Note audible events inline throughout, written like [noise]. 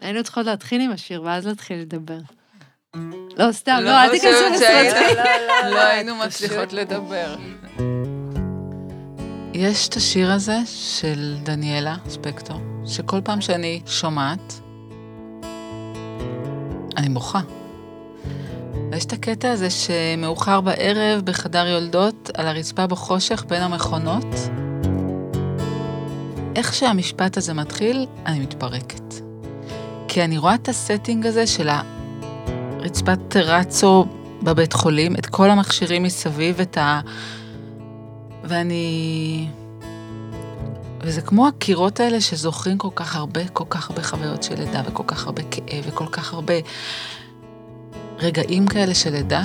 היינו צריכות להתחיל עם השיר, ואז להתחיל לדבר. לא, סתם, לא אל תיכנסו לסרטים. לא היינו מצליחות לדבר. יש את השיר הזה של דניאלה ספקטור, שכל פעם שאני שומעת, אני בוכה. ויש את הקטע הזה שמאוחר בערב בחדר יולדות, על הרצפה בחושך בין המכונות. איך שהמשפט הזה מתחיל, אני מתפרקת. כי אני רואה את הסטינג הזה של הרצפת טרצו בבית חולים, את כל המכשירים מסביב, את ה... ואני... וזה כמו הקירות האלה שזוכרים כל כך הרבה, כל כך הרבה חוויות של לידה, וכל כך הרבה כאב, וכל כך הרבה רגעים כאלה של לידה,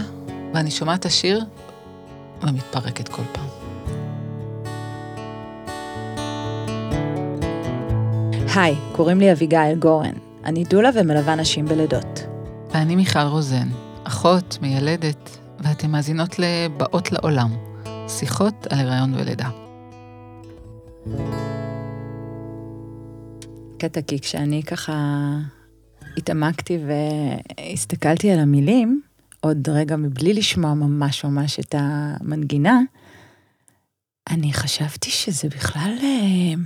ואני שומעת את השיר ומתפרקת כל פעם. היי, קוראים לי אביגיל גורן. אני דולה ומלווה נשים בלידות. ואני מיכל רוזן, אחות, מיילדת, ואתן מאזינות לבאות לעולם, שיחות על הריון ולידה. קטע כי כשאני ככה התעמקתי והסתכלתי על המילים, עוד רגע מבלי לשמוע ממש ממש את המנגינה, אני חשבתי שזה בכלל אה,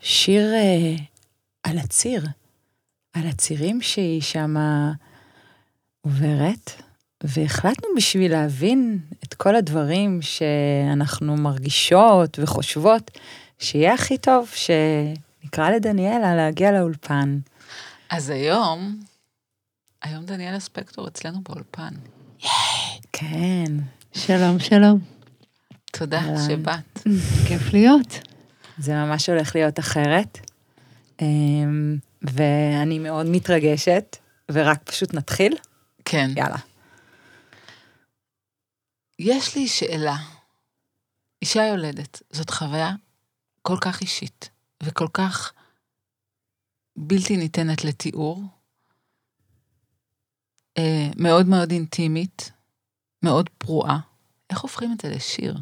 שיר אה, על הציר, על הצירים שהיא שמה עוברת, והחלטנו בשביל להבין את כל הדברים שאנחנו מרגישות וחושבות, שיהיה הכי טוב שנקרא לדניאלה להגיע לאולפן. אז היום, היום דניאלה ספקטור אצלנו באולפן. כן, שלום, שלום. תודה אהלן. שבאת. כיף להיות. זה ממש הולך להיות אחרת. ואני מאוד מתרגשת, ורק פשוט נתחיל? כן. יאללה. יש לי שאלה. אישה יולדת, זאת חוויה כל כך אישית, וכל כך בלתי ניתנת לתיאור, אה, מאוד מאוד אינטימית, מאוד פרועה. איך הופכים את זה לשיר?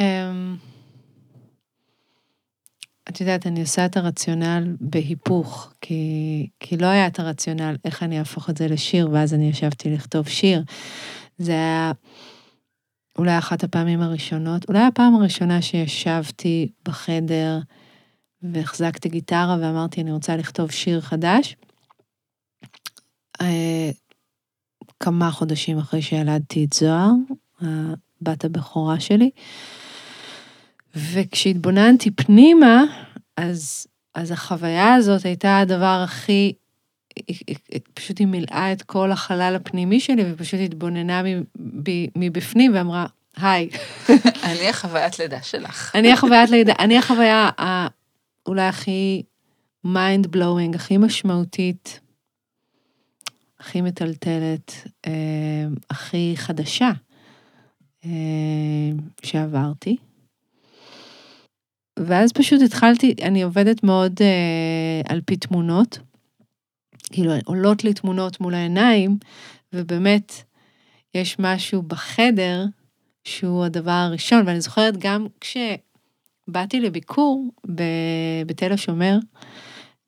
אמ, את יודעת, אני עושה את הרציונל בהיפוך, כי, כי לא היה את הרציונל איך אני אהפוך את זה לשיר, ואז אני ישבתי לכתוב שיר. זה היה אולי אחת הפעמים הראשונות, אולי הפעם הראשונה שישבתי בחדר והחזקתי גיטרה ואמרתי, אני רוצה לכתוב שיר חדש. אה, כמה חודשים אחרי שילדתי את זוהר, הבת הבכורה שלי. וכשהתבוננתי פנימה, אז, אז החוויה הזאת הייתה הדבר הכי, פשוט היא מילאה את כל החלל הפנימי שלי, ופשוט התבוננה מבפנים ואמרה, היי, [laughs] אני החוויית לידה שלך. [laughs] אני החוויית לידה, אני החוויה אולי הכי mind blowing, הכי משמעותית, הכי מטלטלת, אה, הכי חדשה אה, שעברתי. ואז פשוט התחלתי, אני עובדת מאוד אה, על פי תמונות, כאילו עולות לי תמונות מול העיניים, ובאמת יש משהו בחדר שהוא הדבר הראשון, ואני זוכרת גם כשבאתי לביקור ב- בתל השומר,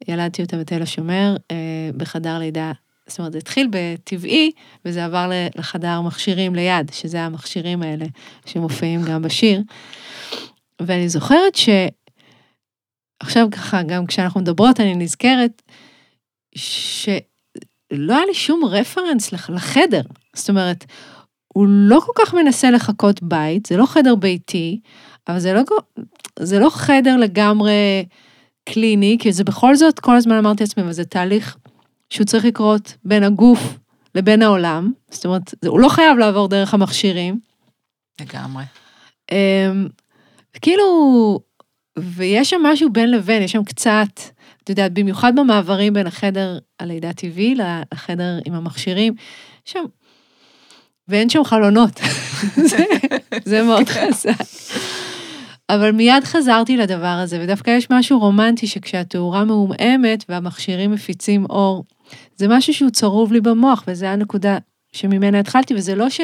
ילדתי אותה בתל השומר, אה, בחדר לידה, זאת אומרת, זה התחיל בטבעי, וזה עבר לחדר מכשירים ליד, שזה המכשירים האלה שמופיעים גם בשיר. ואני זוכרת ש... עכשיו ככה, גם כשאנחנו מדברות, אני נזכרת שלא היה לי שום רפרנס לח- לחדר. זאת אומרת, הוא לא כל כך מנסה לחכות בית, זה לא חדר ביתי, אבל זה לא, זה לא חדר לגמרי קליני, כי זה בכל זאת, כל הזמן אמרתי לעצמי, אבל זה תהליך שהוא צריך לקרות בין הגוף לבין העולם. זאת אומרת, הוא לא חייב לעבור דרך המכשירים. לגמרי. כאילו, ויש שם משהו בין לבין, יש שם קצת, את יודעת, במיוחד במעברים בין החדר הלידה טבעי לחדר עם המכשירים, יש שם, ואין שם חלונות. [laughs] זה, זה מאוד חזק. אבל מיד חזרתי לדבר הזה, ודווקא יש משהו רומנטי שכשהתאורה מעומעמת והמכשירים מפיצים אור, זה משהו שהוא צרוב לי במוח, וזו הנקודה שממנה התחלתי, וזה לא ש...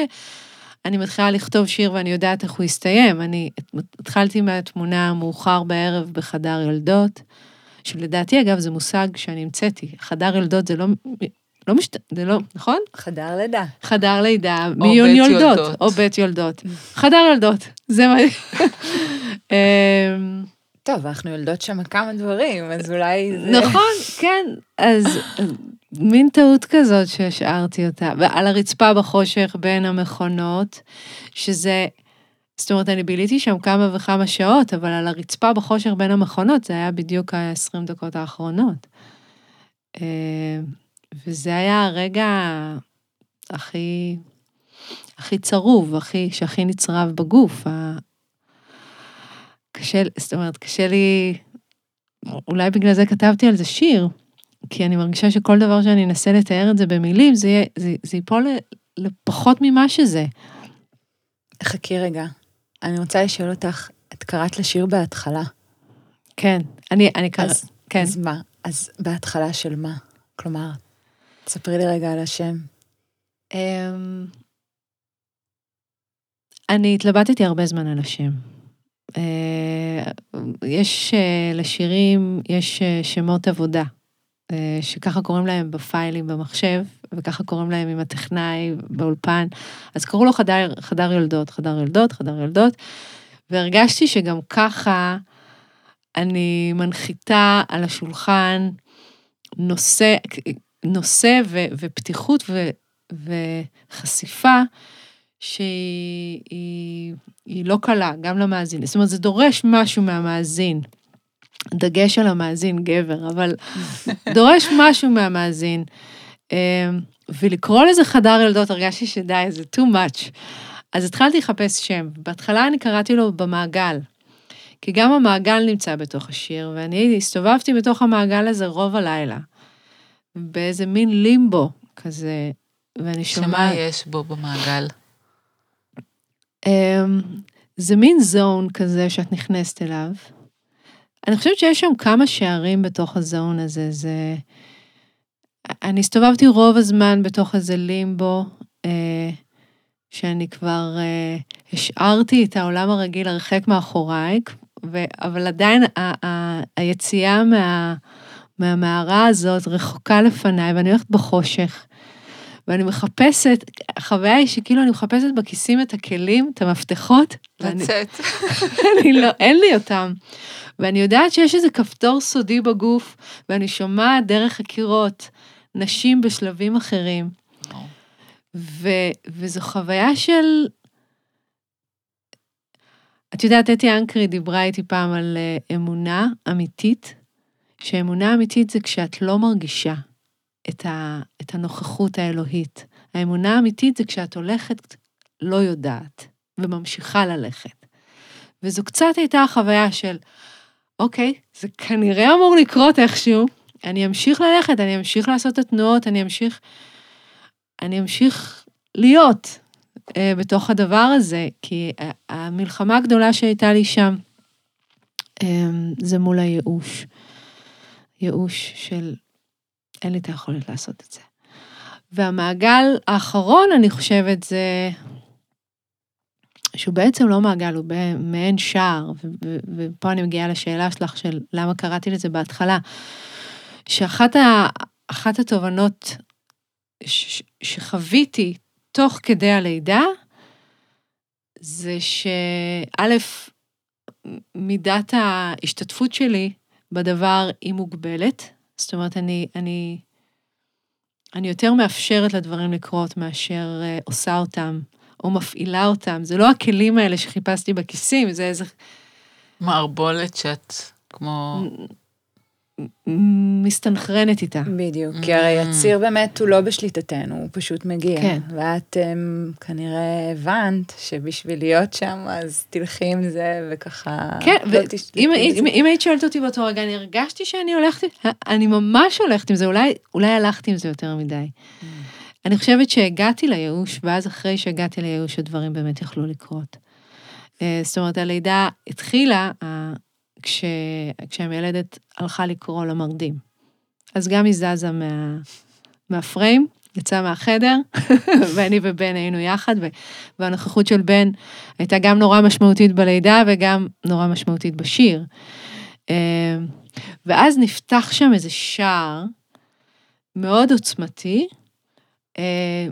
אני מתחילה לכתוב שיר ואני יודעת איך הוא יסתיים. אני התחלתי מהתמונה המאוחר בערב בחדר יולדות, שלדעתי, אגב, זה מושג שאני המצאתי. חדר יולדות זה לא, לא משת... זה לא, נכון? חדר לידה. חדר לידה, או מיון בית יולדות, יולדות. או בית יולדות. חדר יולדות, זה מה... [laughs] אמ, טוב, אנחנו יולדות שם כמה דברים, אז אולי זה... נכון, כן, אז מין טעות כזאת שהשארתי אותה, ועל הרצפה בחושך בין המכונות, שזה, זאת אומרת, אני ביליתי שם כמה וכמה שעות, אבל על הרצפה בחושך בין המכונות, זה היה בדיוק ה-20 דקות האחרונות. אה, וזה היה הרגע הכי, הכי צרוב, הכי, שהכי נצרב בגוף. קשה, זאת אומרת, קשה לי, אולי בגלל זה כתבתי על זה שיר, כי אני מרגישה שכל דבר שאני אנסה לתאר את זה במילים, זה, יהיה, זה, זה ייפול לפחות ממה שזה. חכי רגע, אני רוצה לשאול אותך, את קראת לשיר בהתחלה. כן, אני, אני קרא, אז- כן. אז מה? אז בהתחלה של מה? כלומר, תספרי לי רגע על השם. אמ, אני התלבטתי הרבה זמן על השם. אה, יש אה, לשירים, יש אה, שמות עבודה, שככה קוראים להם בפיילים במחשב, וככה קוראים להם עם הטכנאי באולפן. אז קראו לו חדר, חדר יולדות, חדר יולדות, חדר יולדות, והרגשתי שגם ככה אני מנחיתה על השולחן נושא, נושא ו, ופתיחות ו, וחשיפה שהיא היא, היא לא קלה, גם למאזין. זאת אומרת, זה דורש משהו מהמאזין. דגש על המאזין, גבר, אבל דורש משהו מהמאזין. אמ, ולקרוא לזה חדר ילדות, הרגשתי שדי, זה too much. אז התחלתי לחפש שם. בהתחלה אני קראתי לו במעגל. כי גם המעגל נמצא בתוך השיר, ואני הסתובבתי בתוך המעגל הזה רוב הלילה. באיזה מין לימבו כזה, ואני שמה שומעת... יש בו במעגל? אמ, זה מין זון כזה שאת נכנסת אליו. אני חושבת שיש שם כמה שערים בתוך הזון הזה, זה... אני הסתובבתי רוב הזמן בתוך איזה לימבו, אה, שאני כבר אה, השארתי את העולם הרגיל הרחק מאחוריי, ו... אבל עדיין ה... ה... היציאה מה... מהמערה הזאת רחוקה לפניי, ואני הולכת בחושך. ואני מחפשת, החוויה היא שכאילו אני מחפשת בכיסים את הכלים, את המפתחות, ואני, לצאת. [laughs] אני לא, אין לי אותם. ואני יודעת שיש איזה כפתור סודי בגוף, ואני שומעת דרך הקירות נשים בשלבים אחרים. ו, וזו חוויה של... את יודעת, אתי אנקרי דיברה איתי פעם על אה, אמונה אמיתית, שאמונה אמיתית זה כשאת לא מרגישה את, ה, את הנוכחות האלוהית. האמונה האמיתית זה כשאת הולכת לא יודעת, וממשיכה ללכת. וזו קצת הייתה החוויה של, אוקיי, זה כנראה אמור לקרות איכשהו, אני אמשיך ללכת, אני אמשיך לעשות את התנועות, אני אמשיך, אני אמשיך להיות אה, בתוך הדבר הזה, כי המלחמה הגדולה שהייתה לי שם, אה, זה מול הייאוש. ייאוש של אין לי את היכולת לעשות את זה. והמעגל האחרון, אני חושבת, זה שהוא בעצם לא מעגל, הוא מעין שער, ופה אני מגיעה לשאלה שלך של למה קראתי לזה בהתחלה, שאחת ה- התובנות ש- שחוויתי תוך כדי הלידה, זה שא', מידת ההשתתפות שלי בדבר היא מוגבלת. זאת אומרת, אני, אני, אני יותר מאפשרת לדברים לקרות מאשר אה, עושה אותם או מפעילה אותם. זה לא הכלים האלה שחיפשתי בכיסים, זה איזה מערבולת שאת כמו... מסתנכרנת איתה. בדיוק, כי הרי הציר באמת הוא לא בשליטתנו, הוא פשוט מגיע. כן. ואת um, כנראה הבנת שבשביל להיות שם, אז תלכי עם זה וככה... כן, לא ואם תשלטי בזה. אם, אם היית שואלת אותי באותו רגע, אני הרגשתי שאני הולכת, אני ממש הולכת עם זה, אולי, אולי הלכתי עם זה יותר מדי. אני חושבת שהגעתי לייאוש, ואז אחרי שהגעתי לייאוש, הדברים באמת יכלו לקרות. אה, זאת אומרת, הלידה התחילה כש, כשהמילדת הלכה לקרוא למרדים. אז גם היא זזה מה, מהפריים, יצאה מהחדר, [laughs] ואני ובן היינו יחד, והנוכחות של בן הייתה גם נורא משמעותית בלידה וגם נורא משמעותית בשיר. אה, ואז נפתח שם איזה שער מאוד עוצמתי, אה,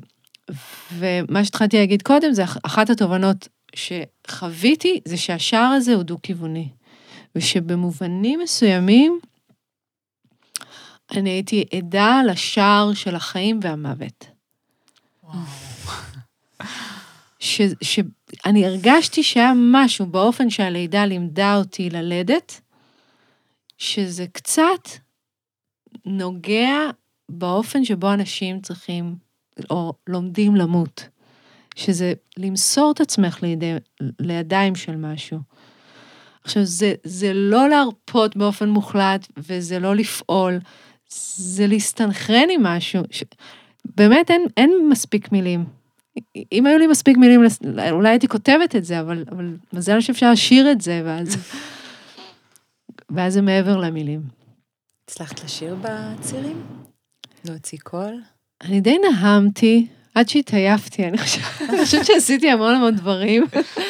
ומה שהתחלתי להגיד קודם, זה אחת התובנות שחוויתי, זה שהשער הזה הוא דו-כיווני. ושבמובנים מסוימים, אני הייתי עדה לשער של החיים והמוות. ש, שאני הרגשתי שהיה משהו באופן שהלידה לימדה אותי ללדת, שזה קצת נוגע באופן שבו אנשים צריכים או לומדים למות. שזה למסור את עצמך לידי, לידיים של משהו. עכשיו, זה, זה לא להרפות באופן מוחלט, וזה לא לפעול, זה להסתנכרן עם משהו. ש... באמת אין, אין מספיק מילים. אם היו לי מספיק מילים, אולי הייתי כותבת את זה, אבל, אבל מזל שאפשר לשיר את זה, ואז, [laughs] ואז זה מעבר למילים. הצלחת לשיר בצירים? להוציא קול? אני די נהמתי, עד שהתעייפתי, אני חושבת שעשיתי המון המון דברים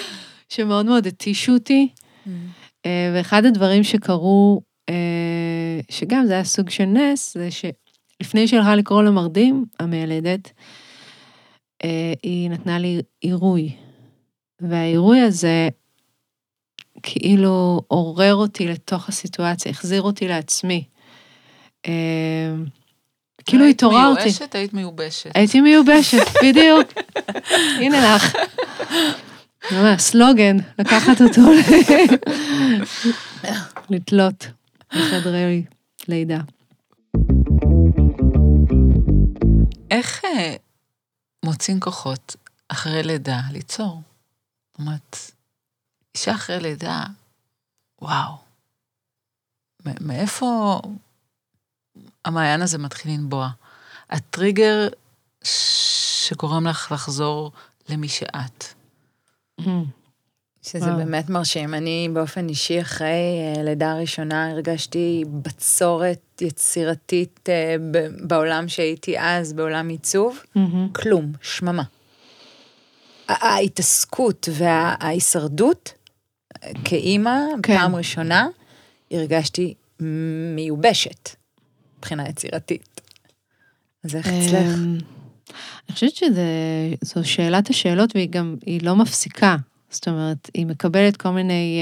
[laughs] שמאוד מאוד התישו אותי. אה, ואחד הדברים שקרו, אה, שגם זה היה סוג של נס, זה שלפני שהלכה לקרוא למרדים, המיילדת, אה, היא נתנה לי עירוי. והעירוי הזה כאילו עורר אותי לתוך הסיטואציה, החזיר אותי לעצמי. כאילו התעוררתי. היית מיובשת? היית מיובשת. הייתי מיובשת, בדיוק. [laughs] הנה לך. ממש, סלוגן, לקחת אותו, לתלות בחדרי לידה. איך אה, מוצאים כוחות אחרי לידה ליצור? זאת אומרת, אישה אחרי לידה, וואו. מאיפה המעיין הזה מתחיל לנבוע? הטריגר שגורם לך לחזור למי שאת. שזה וואו. באמת מרשים. אני באופן אישי, אחרי אה, לידה ראשונה, הרגשתי בצורת יצירתית אה, בעולם שהייתי אז, בעולם עיצוב. כלום, שממה. ההתעסקות וההישרדות, כאימא, כן. פעם ראשונה, הרגשתי מיובשת, מבחינה יצירתית. אז איך אצלך? אני חושבת שזו שאלת השאלות והיא גם, היא לא מפסיקה. זאת אומרת, היא מקבלת כל מיני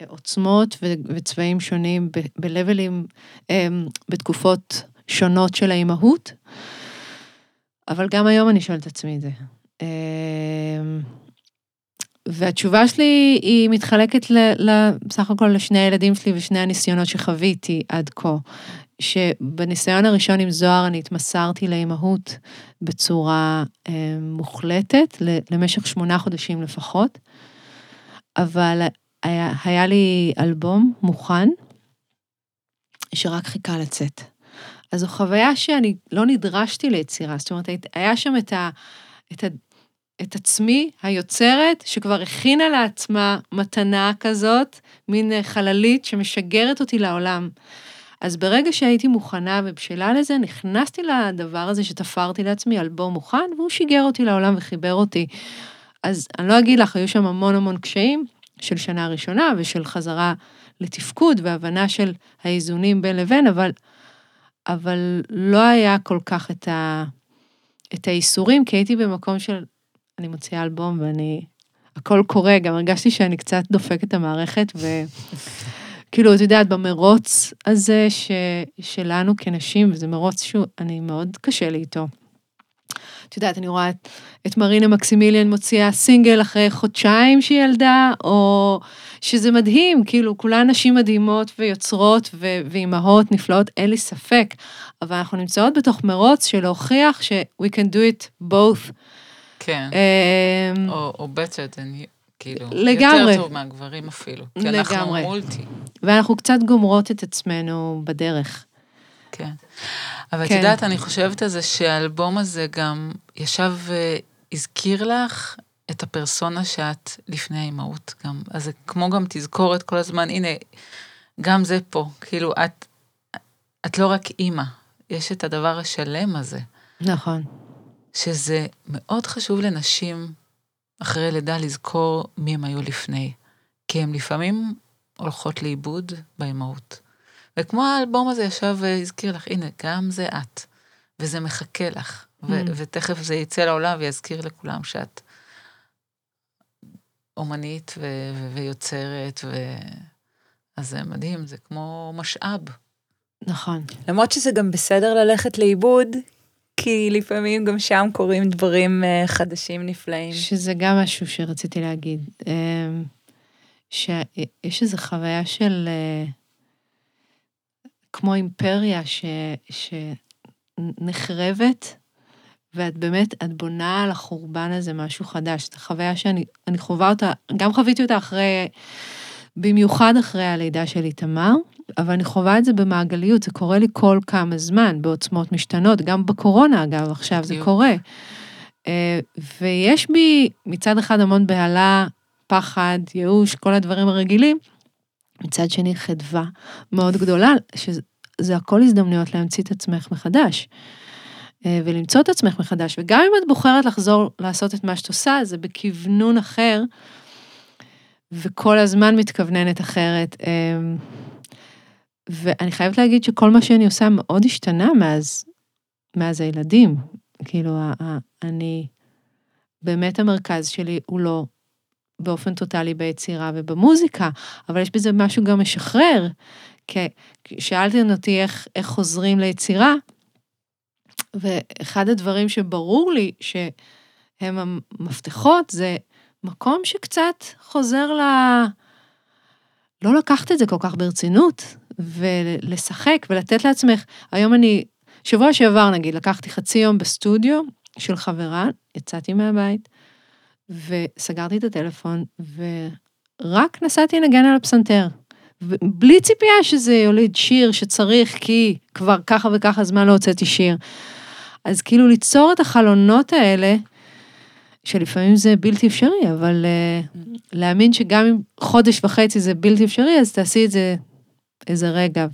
uh, עוצמות ו- וצבעים שונים ב-לבלים, um, בתקופות שונות של האימהות, אבל גם היום אני שואלת את עצמי את זה. Um, והתשובה שלי היא מתחלקת בסך הכל לשני הילדים שלי ושני הניסיונות שחוויתי עד כה. שבניסיון הראשון עם זוהר אני התמסרתי לאימהות בצורה אה, מוחלטת, למשך שמונה חודשים לפחות, אבל היה, היה לי אלבום מוכן, שרק חיכה לצאת. אז זו חוויה שאני לא נדרשתי ליצירה, זאת אומרת, היה שם את, ה, את, ה, את עצמי היוצרת, שכבר הכינה לעצמה מתנה כזאת, מין חללית שמשגרת אותי לעולם. אז ברגע שהייתי מוכנה ובשלה לזה, נכנסתי לדבר הזה שתפרתי לעצמי אלבום מוכן, והוא שיגר אותי לעולם וחיבר אותי. אז אני לא אגיד לך, היו שם המון המון קשיים של שנה ראשונה ושל חזרה לתפקוד והבנה של האיזונים בין לבין, אבל, אבל לא היה כל כך את, ה, את האיסורים, כי הייתי במקום של, אני מוציאה אלבום ואני, הכל קורה, גם הרגשתי שאני קצת דופקת את המערכת, ו... כאילו, את יודעת, במרוץ הזה ש, שלנו כנשים, וזה מרוץ שהוא, אני מאוד קשה לי איתו. את יודעת, אני רואה את, את מרינה מקסימיליאן מוציאה סינגל אחרי חודשיים שהיא ילדה, או שזה מדהים, כאילו, כולן נשים מדהימות ויוצרות ו, ואימהות נפלאות, אין לי ספק, אבל אנחנו נמצאות בתוך מרוץ של להוכיח ש- we can do it both. כן, um, או, you. כאילו, לגמרי. יותר טוב מהגברים אפילו. כי לגמרי. אנחנו מולטי. ואנחנו קצת גומרות את עצמנו בדרך. כן. אבל כן. את יודעת, אני חושבת על זה שהאלבום הזה גם ישב והזכיר לך את הפרסונה שאת לפני האימהות גם. אז זה כמו גם תזכורת כל הזמן, הנה, גם זה פה. כאילו, את, את לא רק אימא, יש את הדבר השלם הזה. נכון. שזה מאוד חשוב לנשים אחרי לידה לזכור מי הם היו לפני. כי הם לפעמים הולכות לאיבוד באימהות. וכמו האלבום הזה ישב והזכיר לך, הנה, גם זה את, וזה מחכה לך, mm. ותכף זה יצא לעולם ויזכיר לכולם שאת אומנית ו- ויוצרת, ו- אז זה מדהים, זה כמו משאב. נכון. למרות שזה גם בסדר ללכת לאיבוד, כי לפעמים גם שם קורים דברים אה, חדשים נפלאים. שזה גם משהו שרציתי להגיד. אמ, שיש איזו חוויה של אה, כמו אימפריה ש, שנחרבת, ואת באמת, את בונה על החורבן הזה משהו חדש. זו חוויה שאני חווה אותה, גם חוויתי אותה אחרי, במיוחד אחרי הלידה של איתמר, אבל אני חווה את זה במעגליות, זה קורה לי כל כמה זמן, בעוצמות משתנות, גם בקורונה אגב, עכשיו זה קורה. אה, ויש בי מצד אחד המון בהלה, פחד, ייאוש, כל הדברים הרגילים, מצד שני חדווה מאוד גדולה, שזה הכל הזדמנויות להמציא את עצמך מחדש. אה, ולמצוא את עצמך מחדש, וגם אם את בוחרת לחזור לעשות את מה שאת עושה, זה בכוונון אחר, וכל הזמן מתכווננת אחרת. ואני חייבת להגיד שכל מה שאני עושה מאוד השתנה מאז, מאז הילדים. כאילו, אני, באמת המרכז שלי הוא לא באופן טוטאלי ביצירה ובמוזיקה, אבל יש בזה משהו גם משחרר. כי שאלתם אותי איך, איך חוזרים ליצירה, ואחד הדברים שברור לי שהם המפתחות זה מקום שקצת חוזר ל... לא לקחת את זה כל כך ברצינות, ולשחק ולתת לעצמך. היום אני, שבוע שעבר נגיד, לקחתי חצי יום בסטודיו של חברה, יצאתי מהבית, וסגרתי את הטלפון, ורק נסעתי לנגן על הפסנתר. בלי ציפייה שזה יוליד שיר שצריך, כי כבר ככה וככה זמן לא הוצאתי שיר. אז כאילו ליצור את החלונות האלה, שלפעמים זה בלתי אפשרי, אבל uh, להאמין שגם אם חודש וחצי זה בלתי אפשרי, אז תעשי את זה איזה רגע,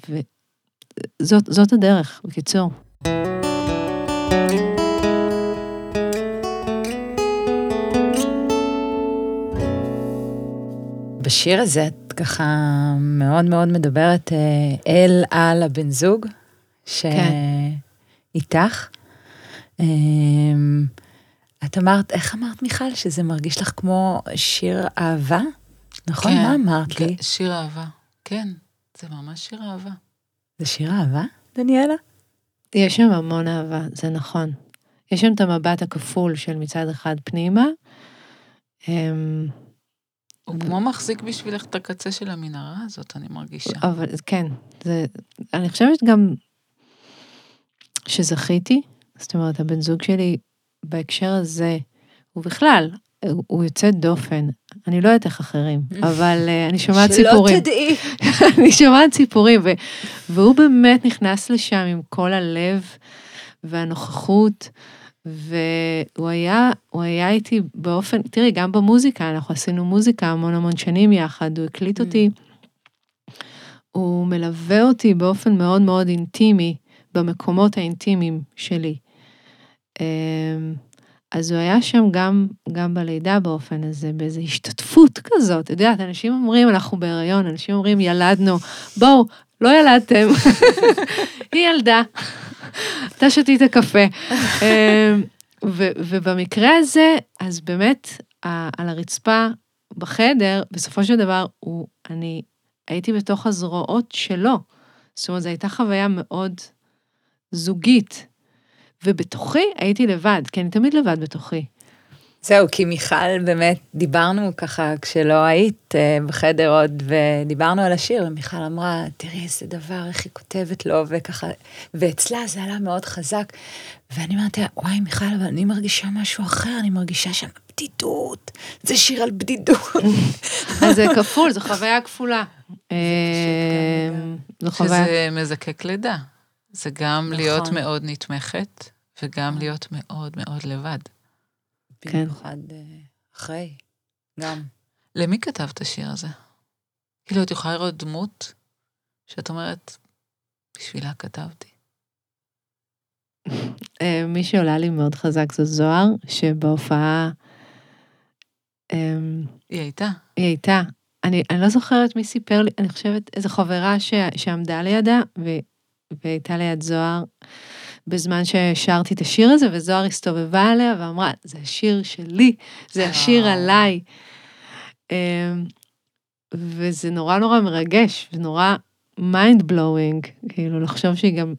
וזאת הדרך, בקיצור. בשיר הזה את ככה מאוד מאוד מדברת אה, אל על הבן זוג שאיתך. כן. את אמרת, איך אמרת מיכל? שזה מרגיש לך כמו שיר אהבה? נכון? כן, מה אמרת לי? שיר אהבה, כן. זה ממש שיר אהבה. זה שיר אהבה, דניאלה? יש שם המון אהבה, זה נכון. יש שם את המבט הכפול של מצד אחד פנימה. אמ, הוא כמו מחזיק בשבילך את הקצה של המנהרה הזאת, אני מרגישה. אבל כן, זה, אני חושבת גם שזכיתי, זאת אומרת, הבן זוג שלי בהקשר הזה, ובכלל, הוא יוצא דופן. אני לא יודעת איך אחרים, [laughs] אבל uh, אני שומעת שלא סיפורים. שלא תדעי. [laughs] אני שומעת סיפורים, ו, והוא באמת נכנס לשם עם כל הלב והנוכחות, והוא היה, היה איתי באופן, תראי, גם במוזיקה, אנחנו עשינו מוזיקה המון המון שנים יחד, הוא הקליט אותי. הוא מלווה אותי באופן מאוד מאוד אינטימי, במקומות האינטימיים שלי. אמ, אז הוא היה שם גם, גם בלידה באופן הזה, באיזו השתתפות כזאת. את יודעת, אנשים אומרים, אנחנו בהיריון, אנשים אומרים, ילדנו. בואו, לא ילדתם. [laughs] היא ילדה. אתה שתית קפה. אמ, ובמקרה הזה, אז באמת, על הרצפה בחדר, בסופו של דבר, הוא, אני הייתי בתוך הזרועות שלו. זאת אומרת, זו הייתה חוויה מאוד זוגית. ובתוכי הייתי לבד, כי אני תמיד לבד בתוכי. זהו, כי מיכל, באמת, דיברנו ככה כשלא היית uh, בחדר עוד, ודיברנו על השיר, ומיכל אמרה, תראי איזה דבר, איך היא כותבת לו, וככה, ואצלה זה עלה מאוד חזק. ואני אמרתי לה, וואי, מיכל, אבל אני מרגישה משהו אחר, אני מרגישה שם בדידות, זה שיר על בדידות. אז זה כפול, זו חוויה כפולה. אה, זו חוויה... שזה מזקק לידה. זה גם נכון. להיות מאוד נתמכת, וגם נכון. להיות מאוד מאוד לבד. כן. במיוחד אה, אחרי, גם. למי כתבת את השיר הזה? כאילו, את יכולה לראות דמות שאת אומרת, בשבילה כתבתי. אה, מי שעולה לי מאוד חזק זו זוהר, שבהופעה... אמ, היא הייתה. היא הייתה. אני, אני לא זוכרת מי סיפר לי, אני חושבת, איזו חברה ש, שעמדה לידה, ו, והייתה ליד זוהר בזמן ששרתי את השיר הזה, וזוהר הסתובבה אליה ואמרה, זה השיר שלי, זה השיר עליי. אמ, וזה נורא נורא מרגש, ונורא mind blowing, כאילו לחשוב שהיא גם,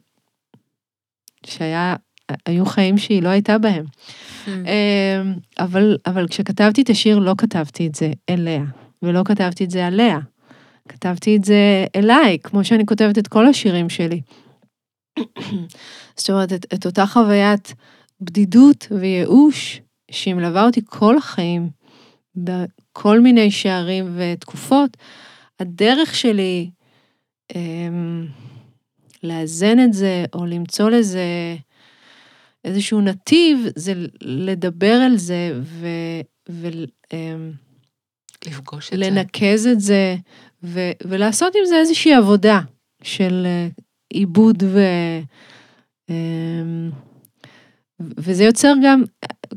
שהיה, היו חיים שהיא לא הייתה בהם. אמ, אבל, אבל כשכתבתי את השיר לא כתבתי את זה אליה, ולא כתבתי את זה עליה. כתבתי את זה אליי, כמו שאני כותבת את כל השירים שלי. זאת אומרת, את, את אותה חוויית בדידות וייאוש שהיא מלווה אותי כל החיים, בכל מיני שערים ותקופות, הדרך שלי אמ, לאזן את זה, או למצוא לזה איזשהו נתיב, זה לדבר על זה ו... ו אמ, לפגוש את זה. לנקז את זה, ו, ולעשות עם זה איזושהי עבודה של אה, עיבוד ו... אמ, וזה יוצר גם,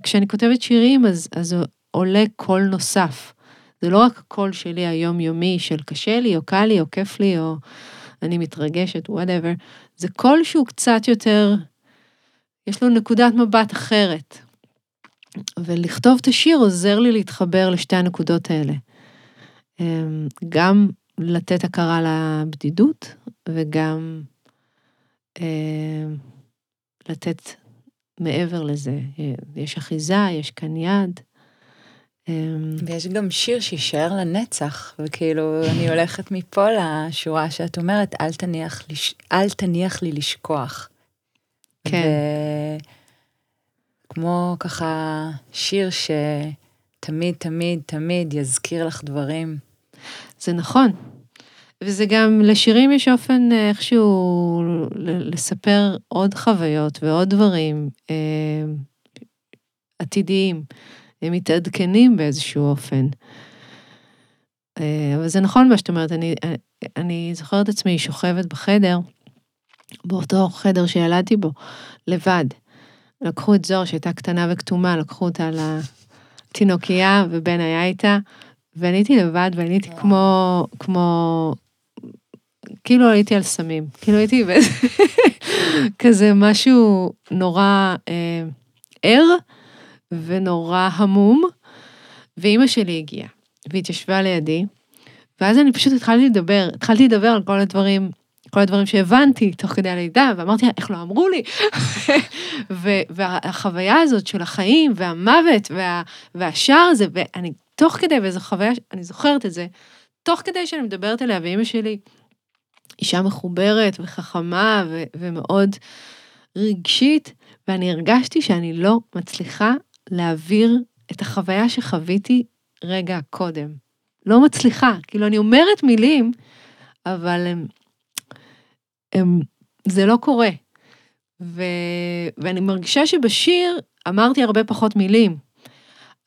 כשאני כותבת שירים, אז, אז עולה קול נוסף. זה לא רק הקול שלי היומיומי של קשה לי, או קל לי, או כיף לי, או אני מתרגשת, whatever. זה קול שהוא קצת יותר, יש לו נקודת מבט אחרת. ולכתוב את השיר עוזר לי להתחבר לשתי הנקודות האלה. אמ, גם לתת הכרה לבדידות, וגם אה, לתת מעבר לזה. יש אחיזה, יש כאן יד. אמ, ויש גם שיר שיישאר לנצח, וכאילו, אני הולכת מפה לשורה שאת אומרת, אל תניח, לש... אל תניח לי לשכוח. כן. ו... כמו ככה שיר שתמיד, תמיד, תמיד יזכיר לך דברים. זה נכון. וזה גם, לשירים יש אופן אה, איכשהו לספר עוד חוויות ועוד דברים אה, עתידיים. הם מתעדכנים באיזשהו אופן. אה, אבל זה נכון מה שאת אומרת, אני, אני זוכרת עצמי שוכבת בחדר, באותו חדר שילדתי בו, לבד. לקחו את זוהר שהייתה קטנה וכתומה, לקחו אותה לתינוקייה, ובן היה איתה, ואני הייתי לבד, ואני הייתי כמו, כמו, כאילו הייתי על סמים, כאילו הייתי באיזה, [laughs] כזה משהו נורא אה, ער ונורא המום, ואימא שלי הגיעה, והתיישבה לידי, ואז אני פשוט התחלתי לדבר, התחלתי לדבר על כל הדברים כל הדברים שהבנתי תוך כדי הלידה, ואמרתי לה, איך לא אמרו לי? והחוויה הזאת של החיים והמוות וה, והשער הזה, ואני תוך כדי, וזו חוויה, אני זוכרת את זה, תוך כדי שאני מדברת אליה, ואימא שלי, אישה מחוברת וחכמה ו, ומאוד רגשית, ואני הרגשתי שאני לא מצליחה להעביר את החוויה שחוויתי רגע קודם. לא מצליחה, כאילו אני אומרת מילים, אבל זה לא קורה. ו, ואני מרגישה שבשיר אמרתי הרבה פחות מילים,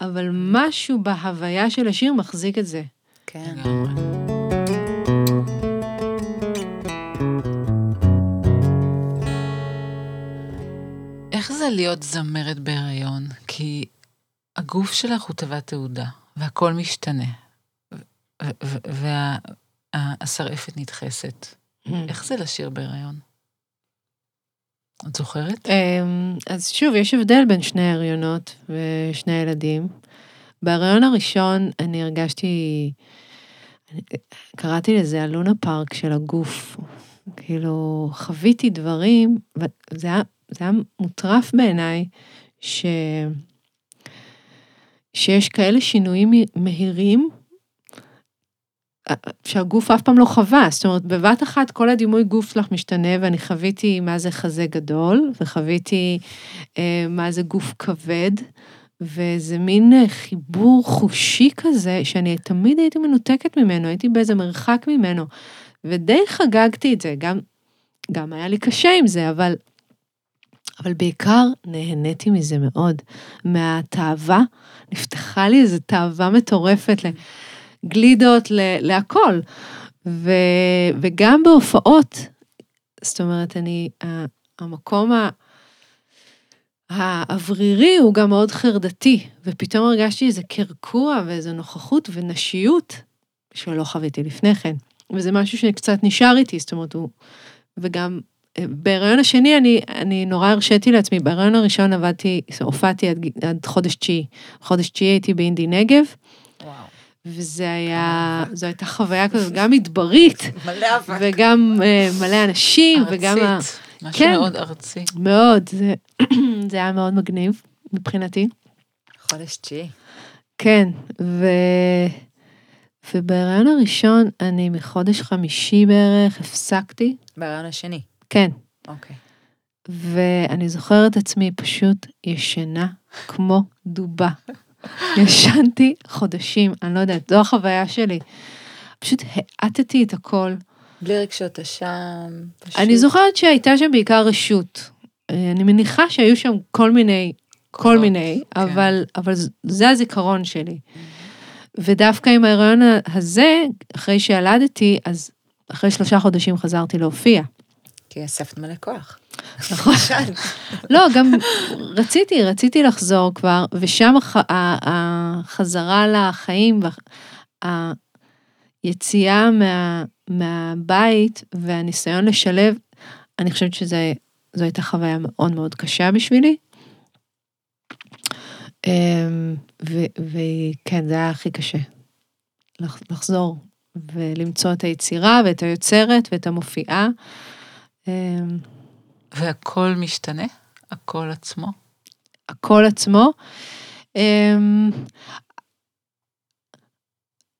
אבל משהו בהוויה של השיר מחזיק את זה. כן. איך זה להיות זמרת בהיריון? כי הגוף שלך הוא תיבת תעודה, והכל משתנה, והשרעפת נדחסת. Mm. איך זה לשיר בהיריון? את זוכרת? אמ, אז שוב, יש הבדל בין שני הריונות ושני הילדים. בהריון הראשון אני הרגשתי, קראתי לזה הלונה פארק של הגוף. כאילו, חוויתי דברים, וזה היה, היה מוטרף בעיניי, ש... שיש כאלה שינויים מהירים שהגוף אף פעם לא חווה, זאת אומרת, בבת אחת כל הדימוי גוף שלך משתנה, ואני חוויתי מה זה חזה גדול, וחוויתי אה, מה זה גוף כבד, וזה מין אה, חיבור חושי כזה, שאני תמיד הייתי מנותקת ממנו, הייתי באיזה מרחק ממנו, ודי חגגתי את זה, גם, גם היה לי קשה עם זה, אבל, אבל בעיקר נהניתי מזה מאוד, מהתאווה, נפתחה לי איזו תאווה מטורפת. גלידות להכל. ו, וגם בהופעות, זאת אומרת, אני, המקום האוורירי הוא גם מאוד חרדתי, ופתאום הרגשתי איזה קרקוע ואיזו נוכחות ונשיות שלא חוויתי לפני כן. וזה משהו שקצת נשאר איתי, זאת אומרת, הוא... וגם אה, בהיריון השני אני, אני נורא הרשיתי לעצמי, בהיריון הראשון עבדתי, הופעתי עד, עד חודש תשיעי. חודש תשיעי הייתי באינדי נגב. וזה היה, זו הייתה חוויה כזאת, גם מדברית, מלא אבק. וגם uh, מלא אנשים, ארצית, וגם... ה... משהו כן. מאוד ארצי. מאוד, זה, [clears throat] זה היה מאוד מגניב מבחינתי. חודש תשיעי. כן, ו... ובהיריון הראשון, אני מחודש חמישי בערך הפסקתי, בהריון השני. כן, אוקיי. ואני זוכרת עצמי פשוט ישנה כמו דובה. [laughs] ישנתי חודשים, אני לא יודעת, זו החוויה שלי. פשוט האטתי את הכל. בלי רגשות אשם. פשוט. אני זוכרת שהייתה שם בעיקר רשות. אה, אני מניחה שהיו שם כל מיני, כל קולות, מיני, כן. אבל, אבל זה הזיכרון שלי. ודווקא עם ההיריון הזה, אחרי שילדתי, אז אחרי שלושה חודשים חזרתי להופיע. כי אספת מלא כוח. נכון. לא, גם רציתי, רציתי לחזור כבר, ושם הח- החזרה לחיים, היציאה מה, מהבית והניסיון לשלב, אני חושבת שזו הייתה חוויה מאוד מאוד קשה בשבילי. אמ, וכן, זה היה הכי קשה. לח- לחזור ולמצוא את היצירה ואת היוצרת ואת המופיעה. אמ, והכל משתנה? הכל עצמו? הקול עצמו. אמ,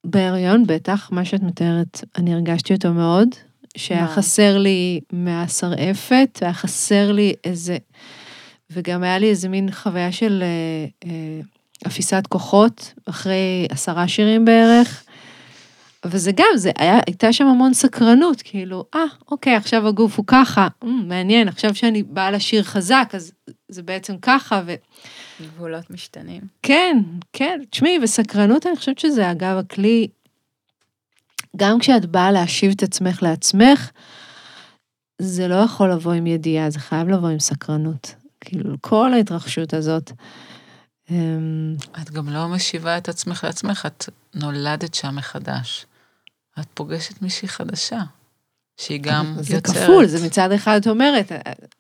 בהריון בטח, מה שאת מתארת, אני הרגשתי אותו מאוד, שהיה? חסר לי מהשרעפת, היה חסר לי איזה, וגם היה לי איזה מין חוויה של אה, אה, אפיסת כוחות, אחרי עשרה שירים בערך. וזה גם, זה היה, הייתה שם המון סקרנות, כאילו, אה, אוקיי, עכשיו הגוף הוא ככה, mm, מעניין, עכשיו שאני באה לשיר חזק, אז זה בעצם ככה, ו... גבולות משתנים. כן, כן, תשמעי, וסקרנות, אני חושבת שזה אגב הכלי, גם כשאת באה להשיב את עצמך לעצמך, זה לא יכול לבוא עם ידיעה, זה חייב לבוא עם סקרנות. כאילו, כל ההתרחשות הזאת. אמ, את גם לא משיבה את עצמך לעצמך, את נולדת שם מחדש. את פוגשת מישהי חדשה, שהיא גם זה יוצרת. כפול, זה מצד אחד את אומרת,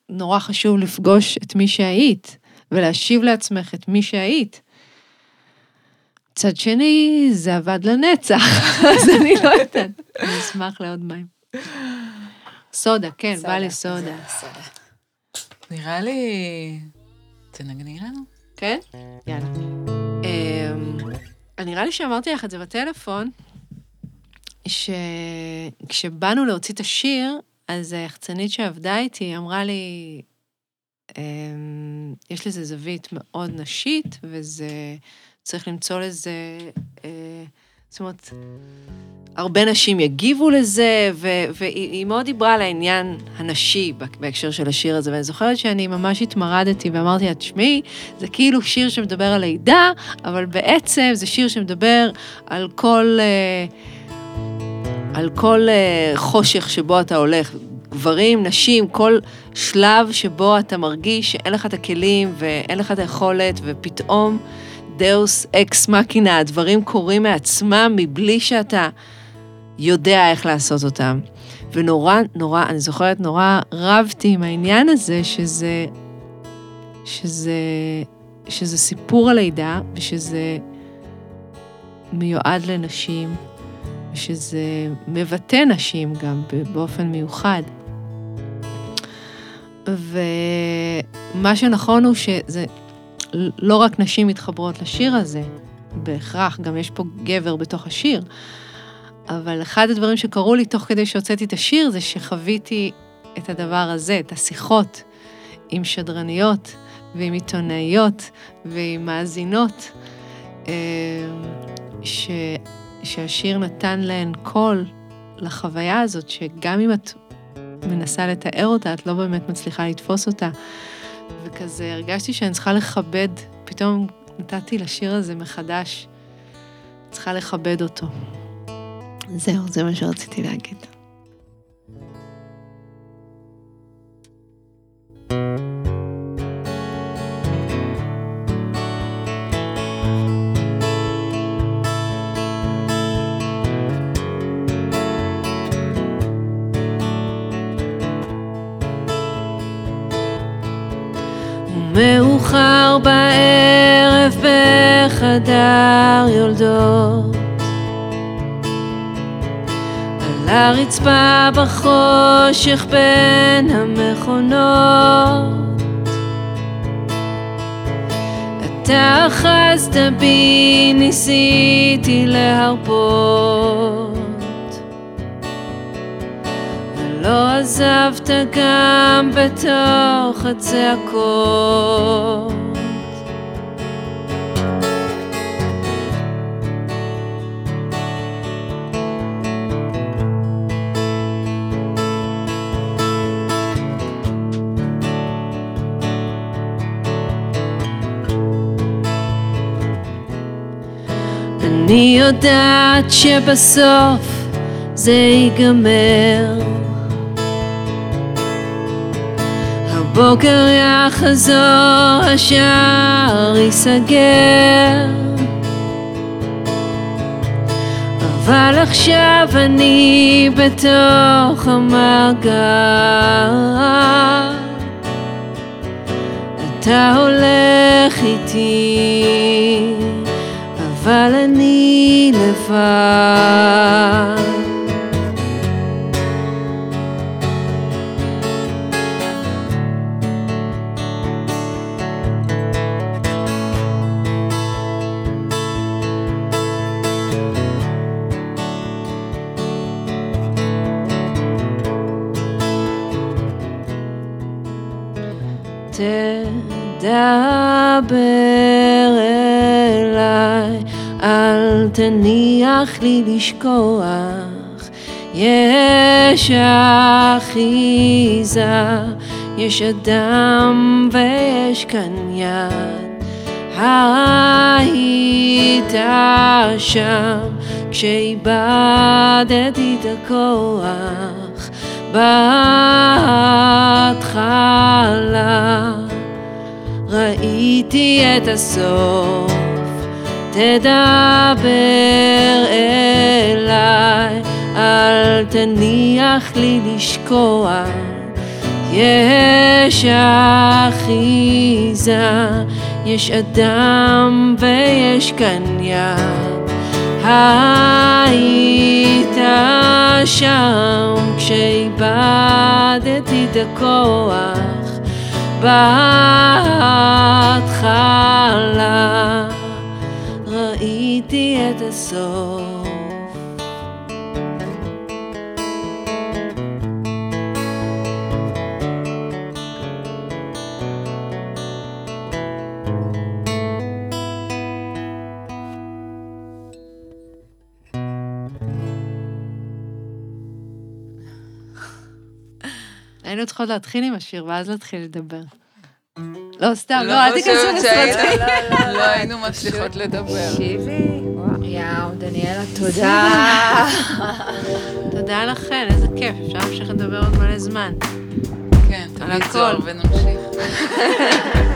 נורא חשוב לפגוש את מי שהיית, ולהשיב לעצמך את מי שהיית. מצד שני, זה עבד לנצח, [laughs] אז אני לא יודעת. אני אשמח לעוד מים. סודה, כן, בא לי סודה. סודה. נראה לי... תנגני לנו. כן? יאללה. אמ, נראה לי שאמרתי לך את זה בטלפון, שכשבאנו להוציא את השיר, אז היחצנית שעבדה איתי אמרה לי, אמ, יש לזה זווית מאוד נשית, וזה, צריך למצוא לזה, אה, זאת אומרת, הרבה נשים יגיבו לזה, ו- והיא היא מאוד דיברה על העניין הנשי בהקשר של השיר הזה, ואני זוכרת שאני ממש התמרדתי ואמרתי לה, תשמעי, זה כאילו שיר שמדבר על לידה, אבל בעצם זה שיר שמדבר על כל, אה, על כל אה, חושך שבו אתה הולך. גברים, נשים, כל שלב שבו אתה מרגיש שאין לך את הכלים ואין לך את היכולת, ופתאום דאוס אקס מקינה, הדברים קורים מעצמם מבלי שאתה יודע איך לעשות אותם. ונורא, נורא, אני זוכרת, נורא רבתי עם העניין הזה, שזה, שזה, שזה סיפור הלידה, ושזה מיועד לנשים, ושזה מבטא נשים גם באופן מיוחד. ומה שנכון הוא שזה לא רק נשים מתחברות לשיר הזה, בהכרח, גם יש פה גבר בתוך השיר, אבל אחד הדברים שקרו לי תוך כדי שהוצאתי את השיר זה שחוויתי את הדבר הזה, את השיחות עם שדרניות ועם עיתונאיות ועם מאזינות, ש, שהשיר נתן להן קול לחוויה הזאת, שגם אם את מנסה לתאר אותה, את לא באמת מצליחה לתפוס אותה. וכזה הרגשתי שאני צריכה לכבד, פתאום נתתי לשיר הזה מחדש, צריכה לכבד אותו. זהו, זה מה שרציתי להגיד. מאוחר בערב בחדר יולדות. על הרצפה בחושך בין המכונות. אתה אחזת בי, ניסיתי להרפות ולא עזבת גם בתוך הצעקות. אני יודעת שבסוף זה ייגמר הבוקר יחזור, השער ייסגר אבל עכשיו אני בתוך המעגל אתה הולך איתי אבל אני לבד. תדבר אליי אל תניח לי לשכוח, יש אחיזה, יש אדם ויש כאן יד. היית שם כשאיבדתי את הכוח בהתחלה ראיתי את הסוף תדבר אליי, אל תניח לי לשקוע. יש אחיזה, יש אדם ויש יד. היית שם כשאיבדתי את הכוח בהתחלה. ראיתי את הסוף. היינו צריכות להתחיל עם השיר ואז להתחיל לדבר. לא, סתם, לא, אל תיכנסו לסרטים. לא היינו מצליחות לדבר. תקשיבי, יאו, דניאלה, תודה. תודה לכן, איזה כיף, אפשר להמשיך לדבר עוד מלא זמן. כן, תמיד זוהר ונמשיך. [laughs]